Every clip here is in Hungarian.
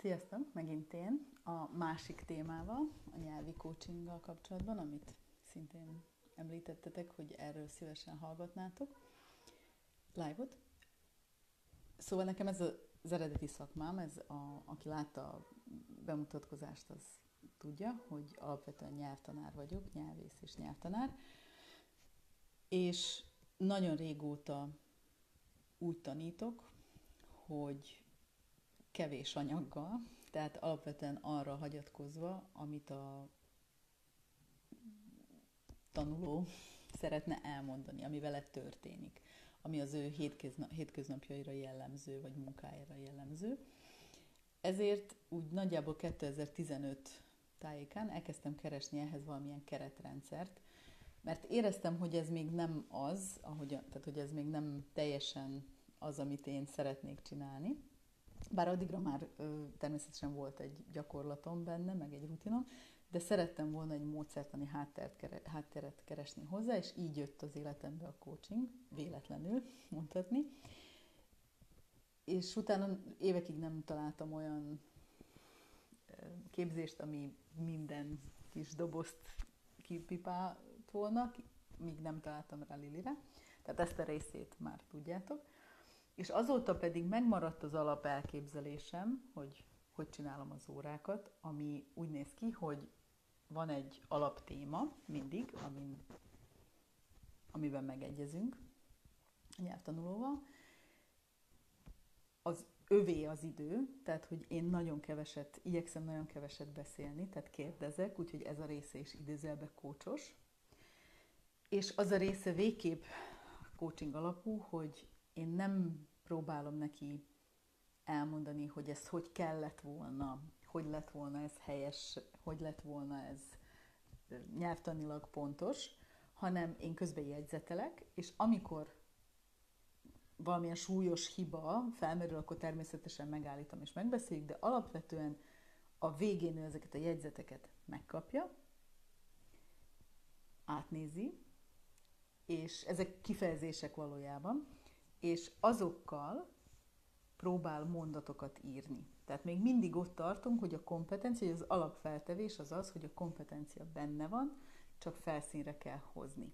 Sziasztok, megint én a másik témával, a nyelvi coachinggal kapcsolatban, amit szintén említettetek, hogy erről szívesen hallgatnátok. Live-ot. Szóval nekem ez az eredeti szakmám, ez a, aki látta a bemutatkozást, az tudja, hogy alapvetően nyelvtanár vagyok, nyelvész és nyelvtanár, és nagyon régóta úgy tanítok, hogy kevés anyaggal, tehát alapvetően arra hagyatkozva, amit a tanuló szeretne elmondani, ami vele történik, ami az ő hétköznapjaira jellemző, vagy munkájára jellemző. Ezért úgy nagyjából 2015 tájékán elkezdtem keresni ehhez valamilyen keretrendszert, mert éreztem, hogy ez még nem az, ahogy, tehát hogy ez még nem teljesen az, amit én szeretnék csinálni. Bár addigra már ö, természetesen volt egy gyakorlatom benne, meg egy rutinom, de szerettem volna egy módszertani hátteret, hátteret keresni hozzá, és így jött az életembe a coaching, véletlenül mondhatni. És utána évekig nem találtam olyan képzést, ami minden kis dobozt kipipált volna, míg nem találtam rá Lilire. Tehát ezt a részét már tudjátok. És azóta pedig megmaradt az alap elképzelésem, hogy hogy csinálom az órákat, ami úgy néz ki, hogy van egy alaptéma mindig, amin, amiben megegyezünk a nyelvtanulóval. Az övé az idő, tehát hogy én nagyon keveset, igyekszem nagyon keveset beszélni, tehát kérdezek, úgyhogy ez a része is idézelbe kócsos. És az a része végképp coaching alapú, hogy én nem próbálom neki elmondani, hogy ez hogy kellett volna, hogy lett volna ez helyes, hogy lett volna ez nyelvtanilag pontos, hanem én közben jegyzetelek, és amikor valamilyen súlyos hiba felmerül, akkor természetesen megállítom és megbeszéljük, de alapvetően a végén ő ezeket a jegyzeteket megkapja, átnézi, és ezek kifejezések valójában, és azokkal próbál mondatokat írni. Tehát még mindig ott tartunk, hogy a kompetencia, hogy az alapfeltevés az az, hogy a kompetencia benne van, csak felszínre kell hozni.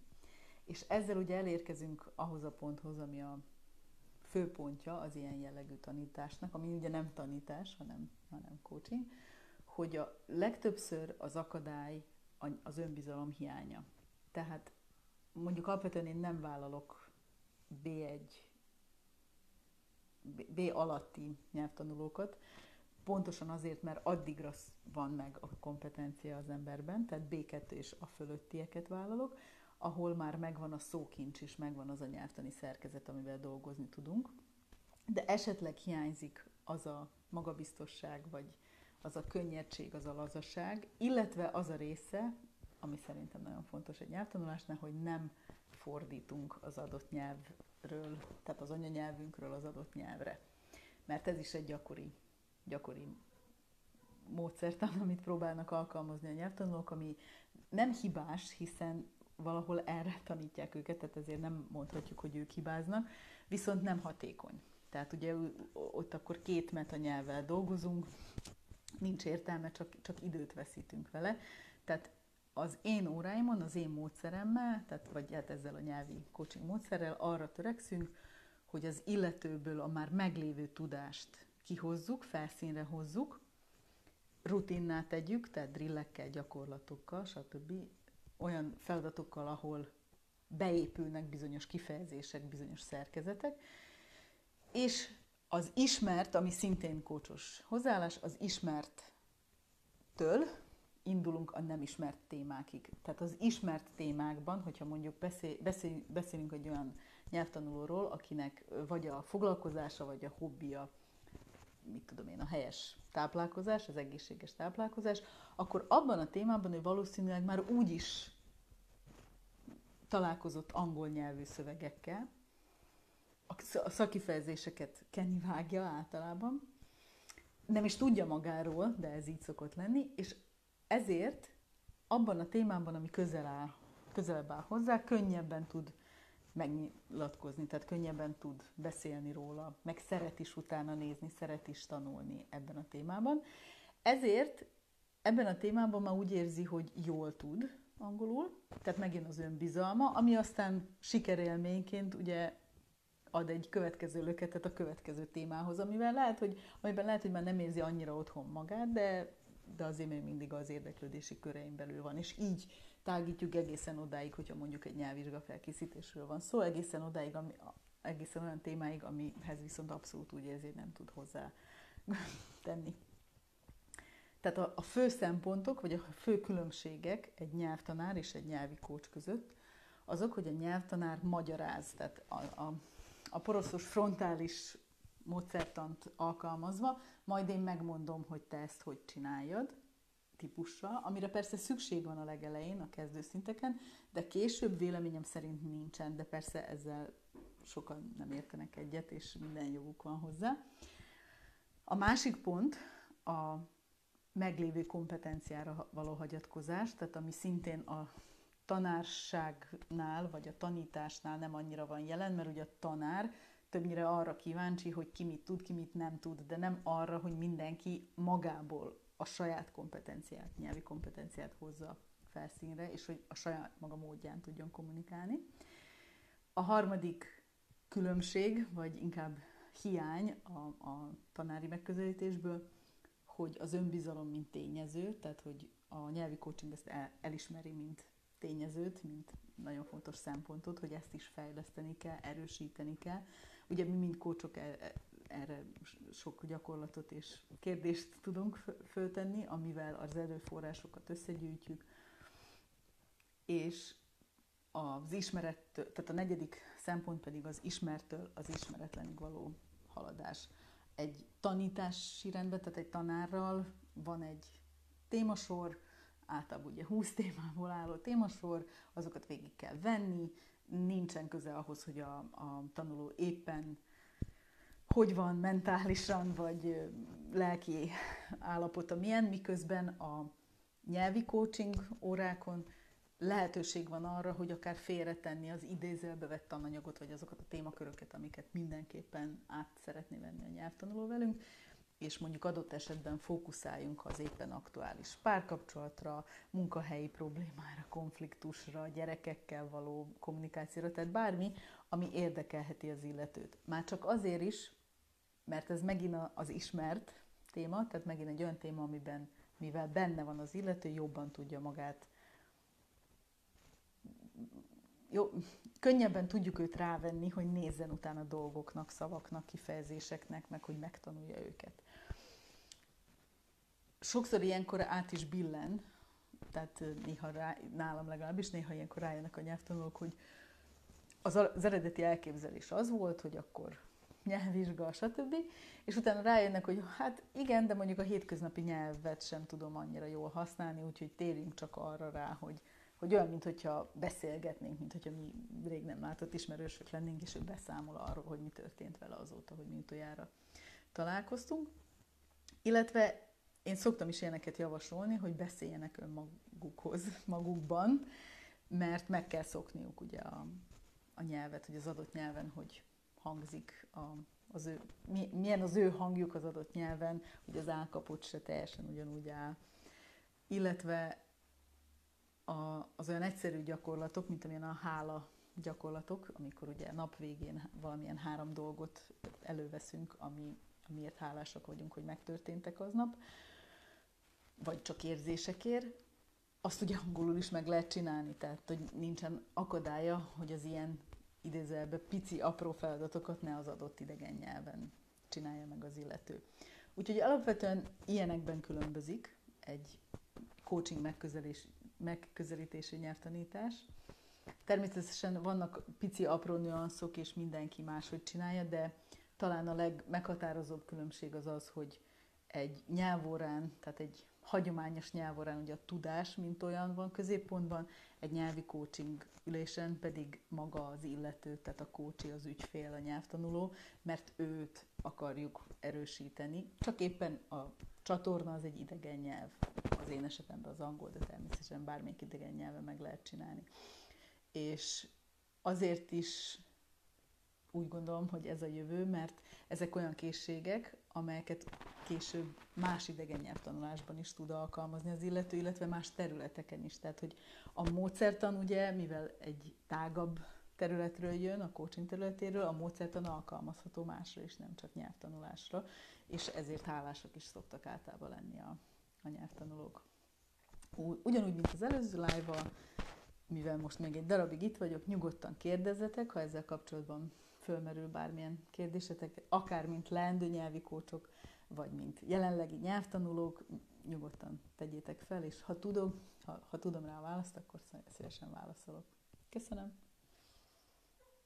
És ezzel ugye elérkezünk ahhoz a ponthoz, ami a főpontja az ilyen jellegű tanításnak, ami ugye nem tanítás, hanem, hanem coaching, hogy a legtöbbször az akadály az önbizalom hiánya. Tehát mondjuk alapvetően én nem vállalok B1 B alatti nyelvtanulókat, pontosan azért, mert addigra van meg a kompetencia az emberben, tehát B2 és a fölöttieket vállalok, ahol már megvan a szókincs és megvan az a nyelvtani szerkezet, amivel dolgozni tudunk. De esetleg hiányzik az a magabiztosság, vagy az a könnyedség, az a lazaság, illetve az a része, ami szerintem nagyon fontos egy nyelvtanulásnál, hogy nem fordítunk az adott nyelvről, tehát az anyanyelvünkről az adott nyelvre. Mert ez is egy gyakori, gyakori módszertan, amit próbálnak alkalmazni a nyelvtanulók, ami nem hibás, hiszen valahol erre tanítják őket, tehát ezért nem mondhatjuk, hogy ők hibáznak, viszont nem hatékony. Tehát ugye ott akkor két metanyelvvel dolgozunk, nincs értelme, csak, csak időt veszítünk vele. Tehát az én óráimon, az én módszeremmel, tehát vagy hát ezzel a nyelvi coaching módszerrel arra törekszünk, hogy az illetőből a már meglévő tudást kihozzuk, felszínre hozzuk, rutinná tegyük, tehát drillekkel, gyakorlatokkal, stb. olyan feladatokkal, ahol beépülnek bizonyos kifejezések, bizonyos szerkezetek, és az ismert, ami szintén kócsos hozzáállás, az ismerttől indulunk a nem ismert témákig. Tehát az ismert témákban, hogyha mondjuk beszél, beszél, beszélünk egy olyan nyelvtanulóról, akinek vagy a foglalkozása, vagy a hobbija, mit tudom én, a helyes táplálkozás, az egészséges táplálkozás, akkor abban a témában ő valószínűleg már úgy is találkozott angol nyelvű szövegekkel, a szakifejezéseket Kenny vágja általában, nem is tudja magáról, de ez így szokott lenni, és ezért abban a témában, ami közel áll, közelebb áll hozzá, könnyebben tud megnyilatkozni, tehát könnyebben tud beszélni róla, meg szeret is utána nézni, szeret is tanulni ebben a témában. Ezért ebben a témában már úgy érzi, hogy jól tud angolul, tehát megjön az önbizalma, ami aztán sikerélményként ugye ad egy következő löketet a következő témához, amivel lehet, hogy, amiben lehet, hogy már nem érzi annyira otthon magát, de, de azért még mindig az érdeklődési körein belül van. És így tágítjuk egészen odáig, hogyha mondjuk egy nyelvvizsga felkészítésről van szó, egészen odáig, ami, egészen olyan témáig, amihez viszont abszolút úgy érzi, nem tud hozzá tenni. Tehát a, a fő szempontok, vagy a fő különbségek egy nyelvtanár és egy nyelvi kócs között, azok, hogy a nyelvtanár magyaráz, tehát a, a, a poroszos frontális módszertant alkalmazva, majd én megmondom, hogy te ezt hogy csináljad, típusra, amire persze szükség van a legelején, a kezdőszinteken, de később véleményem szerint nincsen, de persze ezzel sokan nem értenek egyet, és minden joguk van hozzá. A másik pont a meglévő kompetenciára való hagyatkozás, tehát ami szintén a tanárságnál, vagy a tanításnál nem annyira van jelen, mert ugye a tanár többnyire arra kíváncsi, hogy ki mit tud, ki mit nem tud, de nem arra, hogy mindenki magából a saját kompetenciát, nyelvi kompetenciát hozza felszínre, és hogy a saját maga módján tudjon kommunikálni. A harmadik különbség, vagy inkább hiány a, a tanári megközelítésből, hogy az önbizalom, mint tényező, tehát hogy a nyelvi coaching ezt el, elismeri, mint tényezőt, mint nagyon fontos szempontot, hogy ezt is fejleszteni kell, erősíteni kell. Ugye mi, mint kócsok, e, e, erre sok gyakorlatot és kérdést tudunk föltenni, amivel az erőforrásokat összegyűjtjük, és az ismeret, tehát a negyedik szempont pedig az ismertől az ismeretlenig való haladás. Egy tanítási rendben, tehát egy tanárral van egy témasor, általában ugye 20 témából álló témasor, azokat végig kell venni, nincsen köze ahhoz, hogy a, a tanuló éppen hogy van mentálisan, vagy lelki állapota milyen, miközben a nyelvi coaching órákon lehetőség van arra, hogy akár félretenni az idézőbe vett tananyagot, vagy azokat a témaköröket, amiket mindenképpen át szeretné venni a nyelvtanuló velünk, és mondjuk adott esetben fókuszáljunk az éppen aktuális párkapcsolatra, munkahelyi problémára, konfliktusra, gyerekekkel való kommunikációra, tehát bármi, ami érdekelheti az illetőt. Már csak azért is, mert ez megint az ismert téma, tehát megint egy olyan téma, amiben, mivel benne van az illető, jobban tudja magát jó, könnyebben tudjuk őt rávenni, hogy nézzen utána dolgoknak, szavaknak, kifejezéseknek, meg hogy megtanulja őket. Sokszor ilyenkor át is billen, tehát néha rá, nálam legalábbis néha ilyenkor rájönnek a nyelvtanulók, hogy az, eredeti elképzelés az volt, hogy akkor nyelvvizsga, stb. És utána rájönnek, hogy hát igen, de mondjuk a hétköznapi nyelvet sem tudom annyira jól használni, úgyhogy térjünk csak arra rá, hogy, hogy olyan, mintha beszélgetnénk, mint hogyha mi rég nem látott ismerősök lennénk, és ő beszámol arról, hogy mi történt vele azóta, hogy mi utoljára találkoztunk. Illetve én szoktam is ilyeneket javasolni, hogy beszéljenek önmagukhoz, magukban, mert meg kell szokniuk ugye a, a nyelvet, hogy az adott nyelven, hogy hangzik a, az ő, milyen az ő hangjuk az adott nyelven, hogy az állkapot se teljesen ugyanúgy áll. Illetve a, az olyan egyszerű gyakorlatok, mint amilyen a hála gyakorlatok, amikor ugye nap végén valamilyen három dolgot előveszünk, ami, amiért hálásak vagyunk, hogy megtörténtek aznap, vagy csak érzésekért, azt ugye angolul is meg lehet csinálni, tehát hogy nincsen akadálya, hogy az ilyen idézelbe pici, apró feladatokat ne az adott idegen nyelven csinálja meg az illető. Úgyhogy alapvetően ilyenekben különbözik egy coaching megközelés, megközelítési nyelvtanítás. Természetesen vannak pici, apró nüanszok, és mindenki máshogy csinálja, de talán a legmeghatározóbb különbség az az, hogy egy nyelvórán, tehát egy hagyományos nyelvorán ugye a tudás, mint olyan van középpontban, egy nyelvi coaching ülésen pedig maga az illető, tehát a coachi, az ügyfél, a nyelvtanuló, mert őt akarjuk erősíteni. Csak éppen a csatorna az egy idegen nyelv. Az én esetemben az angol, de természetesen bármelyik idegen nyelven meg lehet csinálni. És azért is úgy gondolom, hogy ez a jövő, mert ezek olyan készségek, amelyeket később más idegen nyelvtanulásban is tud alkalmazni az illető, illetve más területeken is. Tehát, hogy a módszertan ugye, mivel egy tágabb területről jön, a coaching területéről, a módszertan alkalmazható másra is, nem csak nyelvtanulásra, és ezért hálásak is szoktak általában lenni a, a nyelvtanulók. Ugyanúgy, mint az előző live mivel most még egy darabig itt vagyok, nyugodtan kérdezzetek, ha ezzel kapcsolatban fölmerül bármilyen kérdésetek, akár mint leendő nyelvi kócsok, vagy mint jelenlegi nyelvtanulók, nyugodtan tegyétek fel, és ha tudom, ha, ha tudom rá a választ, akkor szívesen válaszolok. Köszönöm!